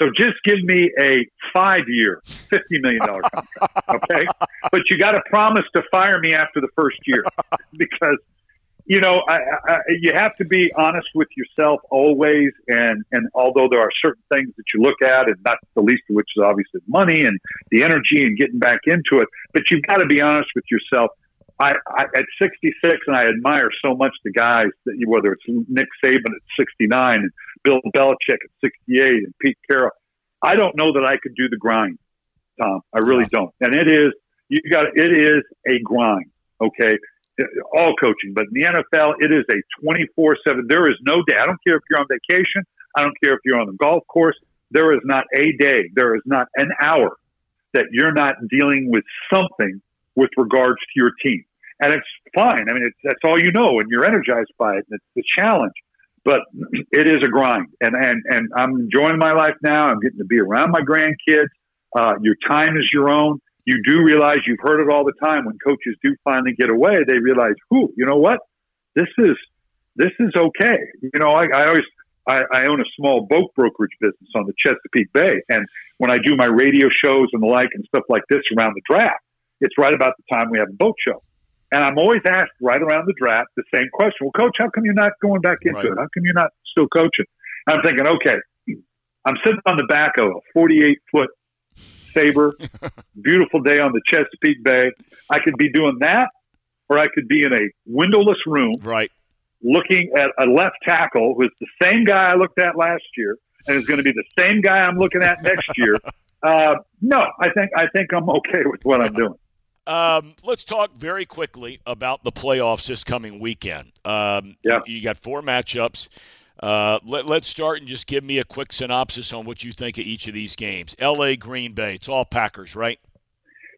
So just give me a five year, $50 million *laughs* contract. Okay. but you got to promise to fire me after the first year *laughs* because, you know, I, I, you have to be honest with yourself always. And, and although there are certain things that you look at, and not the least of which is obviously money and the energy and getting back into it, but you've got to be honest with yourself I, I at 66, and I admire so much the guys that you, whether it's Nick Saban at 69 and Bill Belichick at 68 and Pete Carroll. I don't know that I could do the grind, Tom. I really don't. And it is you got it is a grind. Okay, all coaching, but in the NFL, it is a 24 seven. There is no day. I don't care if you're on vacation. I don't care if you're on the golf course. There is not a day. There is not an hour that you're not dealing with something with regards to your team. And it's fine. I mean, it's, that's all you know, and you're energized by it. And it's the challenge, but *clears throat* it is a grind. And and and I'm enjoying my life now. I'm getting to be around my grandkids. Uh, your time is your own. You do realize you've heard it all the time. When coaches do finally get away, they realize, "Who? You know what? This is this is okay." You know, I, I always I, I own a small boat brokerage business on the Chesapeake Bay, and when I do my radio shows and the like and stuff like this around the draft it's right about the time we have a boat show. And I'm always asked right around the draft the same question. Well, coach, how come you're not going back into right. it? How come you're not still coaching? And I'm thinking, okay, I'm sitting on the back of a 48 foot saber, *laughs* beautiful day on the Chesapeake Bay. I could be doing that, or I could be in a windowless room, right, looking at a left tackle who's the same guy I looked at last year, and is going to be the same guy I'm looking at next year. *laughs* Uh, no, I think I think I'm okay with what I'm doing. Um, let's talk very quickly about the playoffs this coming weekend. Um, yeah. You got four matchups. Uh, let, us start and just give me a quick synopsis on what you think of each of these games. L.A. Green Bay. It's all Packers, right?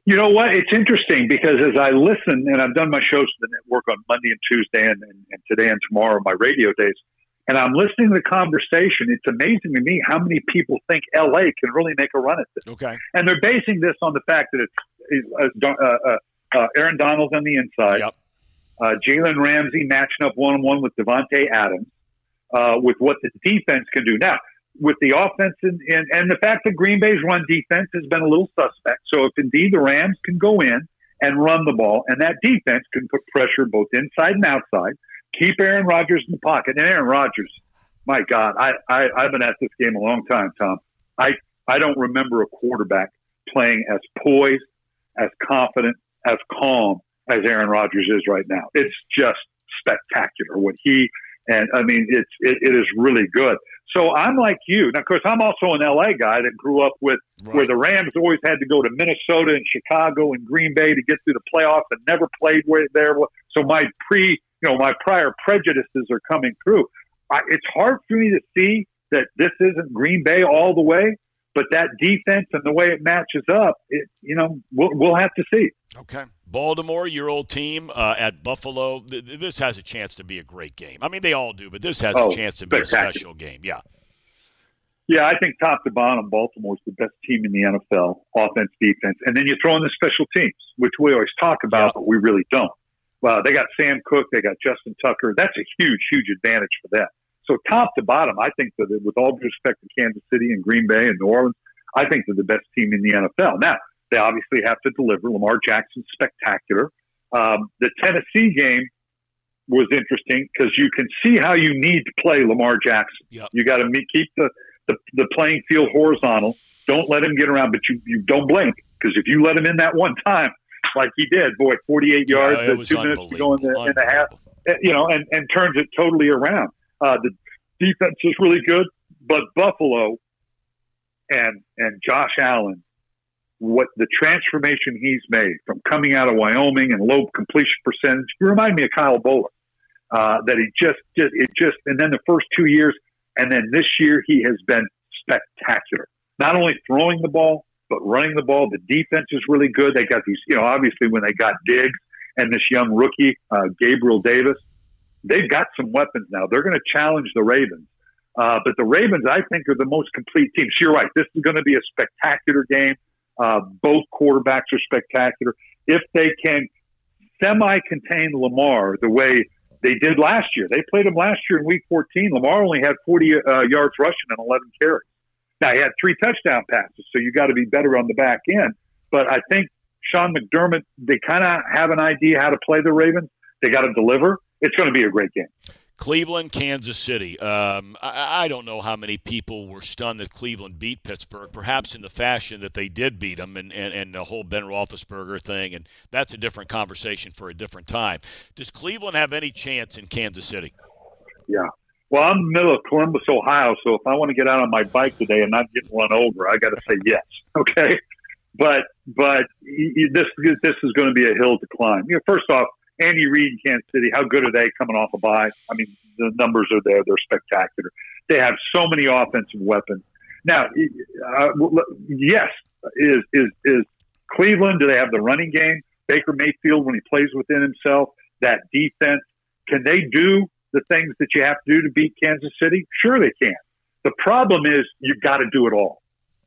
You know what? It's interesting because as I listen, and I've done my shows to the network on Monday and Tuesday and, and, and today and tomorrow, my radio days, and I'm listening to the conversation. It's amazing to me how many people think LA can really make a run at this. Okay. And they're basing this on the fact that it's uh, uh, uh, Aaron Donald's on the inside. Yep. Uh, Jalen Ramsey matching up one on one with Davante Adams, uh, with what the defense can do. Now, with the offense and, and, and the fact that Green Bay's run defense has been a little suspect. So if indeed the Rams can go in and run the ball, and that defense can put pressure both inside and outside, keep Aaron Rodgers in the pocket. And Aaron Rodgers, my God, I, I I've been at this game a long time, Tom. I I don't remember a quarterback playing as poised as confident, as calm as Aaron Rodgers is right now. It's just spectacular what he and I mean it's it, it is really good. So I'm like you. Now, of course, I'm also an LA guy that grew up with right. where the Rams always had to go to Minnesota and Chicago and Green Bay to get through the playoffs and never played where there. So my pre, you know, my prior prejudices are coming through. I, it's hard for me to see that this isn't Green Bay all the way. But that defense and the way it matches up, it, you know, we'll, we'll have to see. Okay. Baltimore, your old team uh, at Buffalo. This has a chance to be a great game. I mean, they all do, but this has oh, a chance to be a special game. Yeah. Yeah, I think top to bottom, Baltimore is the best team in the NFL, offense, defense, and then you throw in the special teams, which we always talk about, yeah. but we really don't. Well, they got Sam Koch, they got Justin Tucker. That's a huge, huge advantage for them. So top to bottom, I think that with all due respect to Kansas City and Green Bay and New Orleans, I think they're the best team in the NFL. Now they obviously have to deliver. Lamar Jackson spectacular. Um, the Tennessee game was interesting because you can see how you need to play Lamar Jackson. Yep. You got to keep the, the, the playing field horizontal. Don't let him get around, but you, you don't blink because if you let him in that one time, like he did, boy, 48 yards, yeah, two minutes to go in the, in the half, eh, you know, and, and turns it totally around. Uh, the defense is really good, but Buffalo and and Josh Allen, what the transformation he's made from coming out of Wyoming and low completion percentage, you remind me of Kyle Boller. Uh, that he just, just it just and then the first two years and then this year he has been spectacular. Not only throwing the ball but running the ball. The defense is really good. They got these, you know, obviously when they got Diggs and this young rookie uh, Gabriel Davis, they've got some weapons now. They're going to challenge the Ravens. Uh, but the Ravens, I think, are the most complete team. So you're right. This is going to be a spectacular game. Uh, both quarterbacks are spectacular. If they can semi contain Lamar the way they did last year, they played him last year in week 14. Lamar only had 40 uh, yards rushing and 11 carries. Now, he had three touchdown passes, so you got to be better on the back end. But I think Sean McDermott, they kind of have an idea how to play the Ravens. They got to deliver. It's going to be a great game. Cleveland, Kansas City. Um, I, I, don't know how many people were stunned that Cleveland beat Pittsburgh, perhaps in the fashion that they did beat them and, and, and the whole Ben Roethlisberger thing. And that's a different conversation for a different time. Does Cleveland have any chance in Kansas City? Yeah. Well, I'm in the middle of Columbus, Ohio, so if I want to get out on my bike today and not get run over, I got to say yes. *laughs* Okay. But, but this, this is going to be a hill to climb. You know, first off, Andy Reid in Kansas City, how good are they coming off a bye? I mean, the numbers are there; they're spectacular. They have so many offensive weapons. Now, uh, yes, is is is Cleveland? Do they have the running game? Baker Mayfield, when he plays within himself, that defense, can they do the things that you have to do to beat Kansas City? Sure, they can. The problem is you've got to do it all.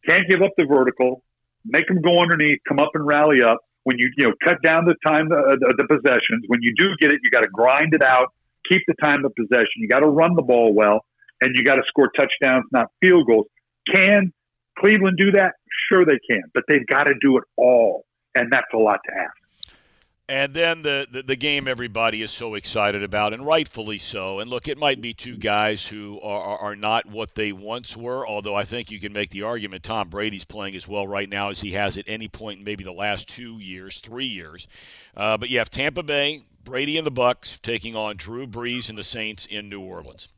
Can't give up the vertical. Make them go underneath, come up and rally up when you you know cut down the time uh, the, the possessions. When you do get it, you got to grind it out, keep the time of possession. You got to run the ball well, and you got to score touchdowns, not field goals. Can Cleveland do that? Sure, they can, but they've got to do it all, and that's a lot to ask. And then the, the, the, game everybody is so excited about, and rightfully so. And look, it might be two guys who are, are, are, not what they once were, although I think you can make the argument Tom Brady's playing as well right now as he has at any point in maybe the last two years, three years. Uh, but you have Tampa Bay, Brady and the Bucks taking on Drew Brees and the Saints in New Orleans.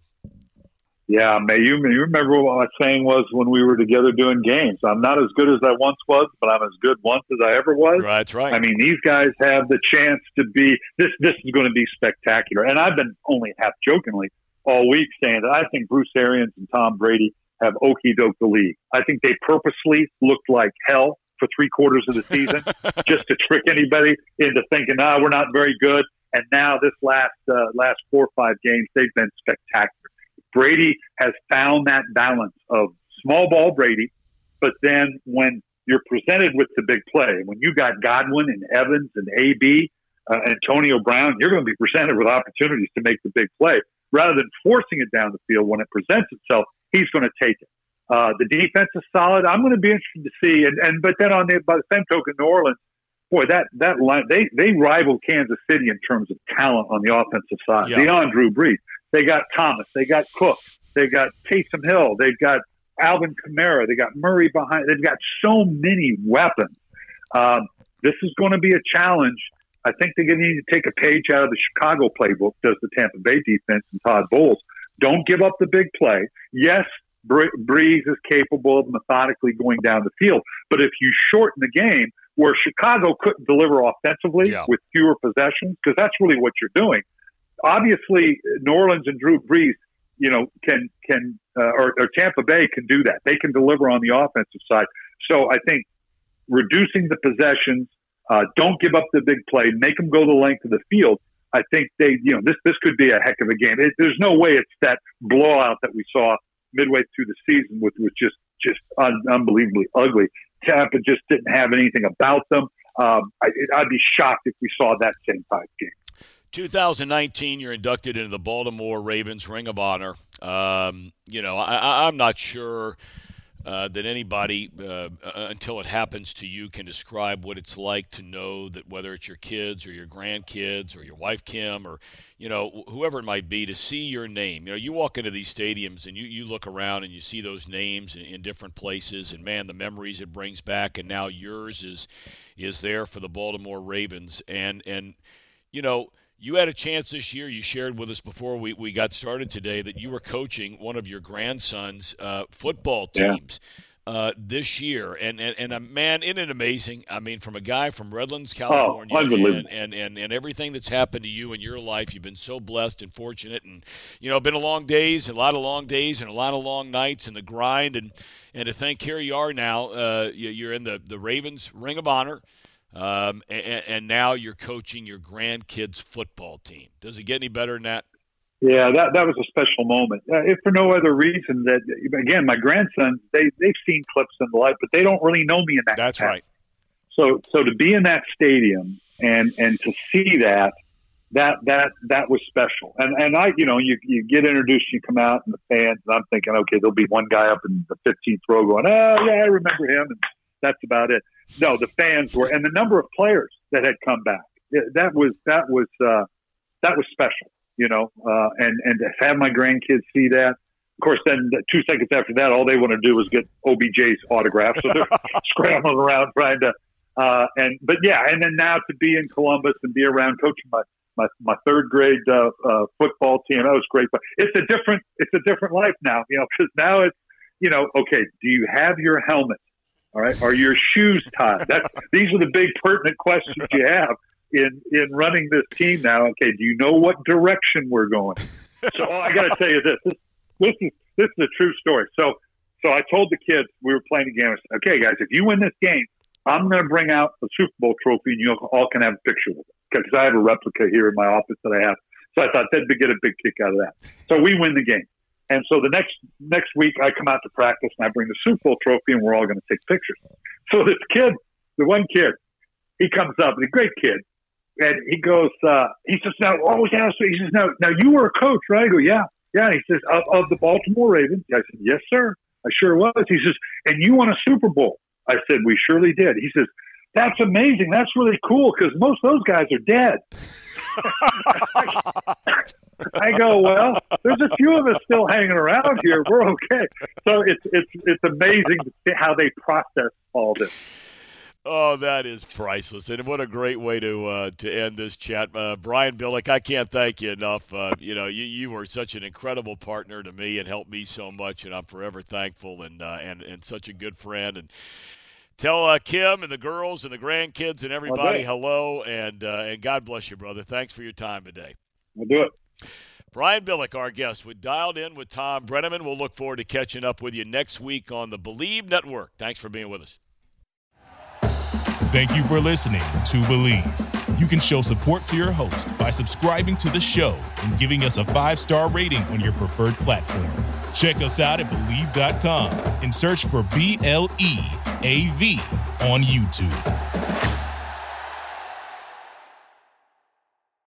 Yeah, May you, you remember what my saying was when we were together doing games? I'm not as good as I once was, but I'm as good once as I ever was. Right, that's right. I mean, these guys have the chance to be this. This is going to be spectacular. And I've been only half jokingly all week saying that I think Bruce Arians and Tom Brady have okey doke the league. I think they purposely looked like hell for three quarters of the season *laughs* just to trick anybody into thinking, ah, we're not very good. And now this last uh, last four or five games, they've been spectacular. Brady has found that balance of small ball Brady, but then when you're presented with the big play, when you got Godwin and Evans and AB, uh, Antonio Brown, you're going to be presented with opportunities to make the big play rather than forcing it down the field. When it presents itself, he's going to take it. Uh, the defense is solid. I'm going to be interested to see, and, and but then on the by the same token, New Orleans, boy, that that line they they rival Kansas City in terms of talent on the offensive side yeah. beyond Drew Brees. They got Thomas. They got Cook. They got Taysom Hill. They've got Alvin Kamara. They got Murray behind. They've got so many weapons. Um, this is going to be a challenge. I think they're going to need to take a page out of the Chicago playbook, does the Tampa Bay defense and Todd Bowles. Don't give up the big play. Yes, Brees is capable of methodically going down the field, but if you shorten the game where Chicago couldn't deliver offensively yeah. with fewer possessions, because that's really what you're doing, obviously New Orleans and Drew Brees, you know, can can uh, or, or Tampa Bay can do that. They can deliver on the offensive side. So I think reducing the possessions, uh, don't give up the big play, make them go the length of the field. I think they, you know, this this could be a heck of a game. It, there's no way it's that blowout that we saw midway through the season, which was just just un- unbelievably ugly. Tampa just didn't have anything about them. Um, I, I'd be shocked if we saw that same type game. 2019, you're inducted into the Baltimore Ravens Ring of Honor. Um, you know, I, I'm not sure uh, that anybody, uh, until it happens to you, can describe what it's like to know that whether it's your kids or your grandkids or your wife Kim or you know whoever it might be, to see your name. You know, you walk into these stadiums and you, you look around and you see those names in, in different places, and man, the memories it brings back. And now yours is is there for the Baltimore Ravens, and and you know you had a chance this year. You shared with us before we, we got started today that you were coaching one of your grandson's uh, football teams yeah. uh, this year. And, and, and uh, man, isn't it amazing? I mean, from a guy from Redlands, oh, California, oh, and, and, and, and everything that's happened to you in your life, you've been so blessed and fortunate. And, you know, been a long days, a lot of long days, and a lot of long nights, and the grind. And, and to think here you are now, uh, you're in the, the Ravens Ring of Honor. Um, and, and, now you're coaching your grandkids' football team. Does it get any better than that? Yeah, that that was a special moment. Uh, if for no other reason that again, my grandsons they they've seen clips in the life, but they don't really know me in that. That's capacity. right. So so to be in that stadium and and to see that that that that was special. And and I you know you you get introduced, you come out, and the fans. And I'm thinking, okay, there'll be one guy up in the 15th row going, oh yeah, I remember him, and that's about it no, the fans were, and the number of players that had come back. That was that was uh, that was special, you know. Uh, and and to have my grandkids see that. Of course, then two seconds after that, all they want to do is get OBJ's autograph, so they're *laughs* scrambling around trying to. Uh, and but yeah, and then now to be in Columbus and be around coaching my my, my third grade uh, uh, football team, that was great. But it's a different it's a different life now, you know, because now it's you know, okay, do you have your helmet? All right. Are your shoes tied? These are the big pertinent questions you have in in running this team now. Okay. Do you know what direction we're going? So I got to tell you this. this. This is this is a true story. So so I told the kids we were playing a game. I said, okay, guys, if you win this game, I'm going to bring out the Super Bowl trophy, and you all can have a picture with it because I have a replica here in my office that I have. So I thought they'd get a big kick out of that. So we win the game. And so the next next week, I come out to practice and I bring the Super Bowl trophy, and we're all going to take pictures. So this kid, the one kid, he comes up, the great kid, and he goes, uh, he says, "Now, oh yeah." So he says, "Now, now you were a coach, right?" I go, "Yeah, yeah." And he says, "Of, of the Baltimore Ravens." I said, "Yes, sir. I sure was." He says, "And you won a Super Bowl." I said, "We surely did." He says, "That's amazing. That's really cool because most of those guys are dead." *laughs* *laughs* I go, well, there's a few of us still hanging around here. We're okay. So it's it's it's amazing to see how they process all this. Oh, that is priceless, and what a great way to uh, to end this chat, uh, Brian Billick. I can't thank you enough. Uh, you know, you, you were such an incredible partner to me and helped me so much, and I'm forever thankful and uh, and and such a good friend. And tell uh, Kim and the girls and the grandkids and everybody okay. hello, and uh, and God bless you, brother. Thanks for your time today. We'll do it. Brian Billick, our guest, we dialed in with Tom Brennaman. We'll look forward to catching up with you next week on the Bleav Network. Thanks for being with us. Thank you for listening to Bleav. You can show support to your host by subscribing to the show and giving us a five star rating on your preferred platform. Check us out at Bleav.com and search for B L E A V on YouTube.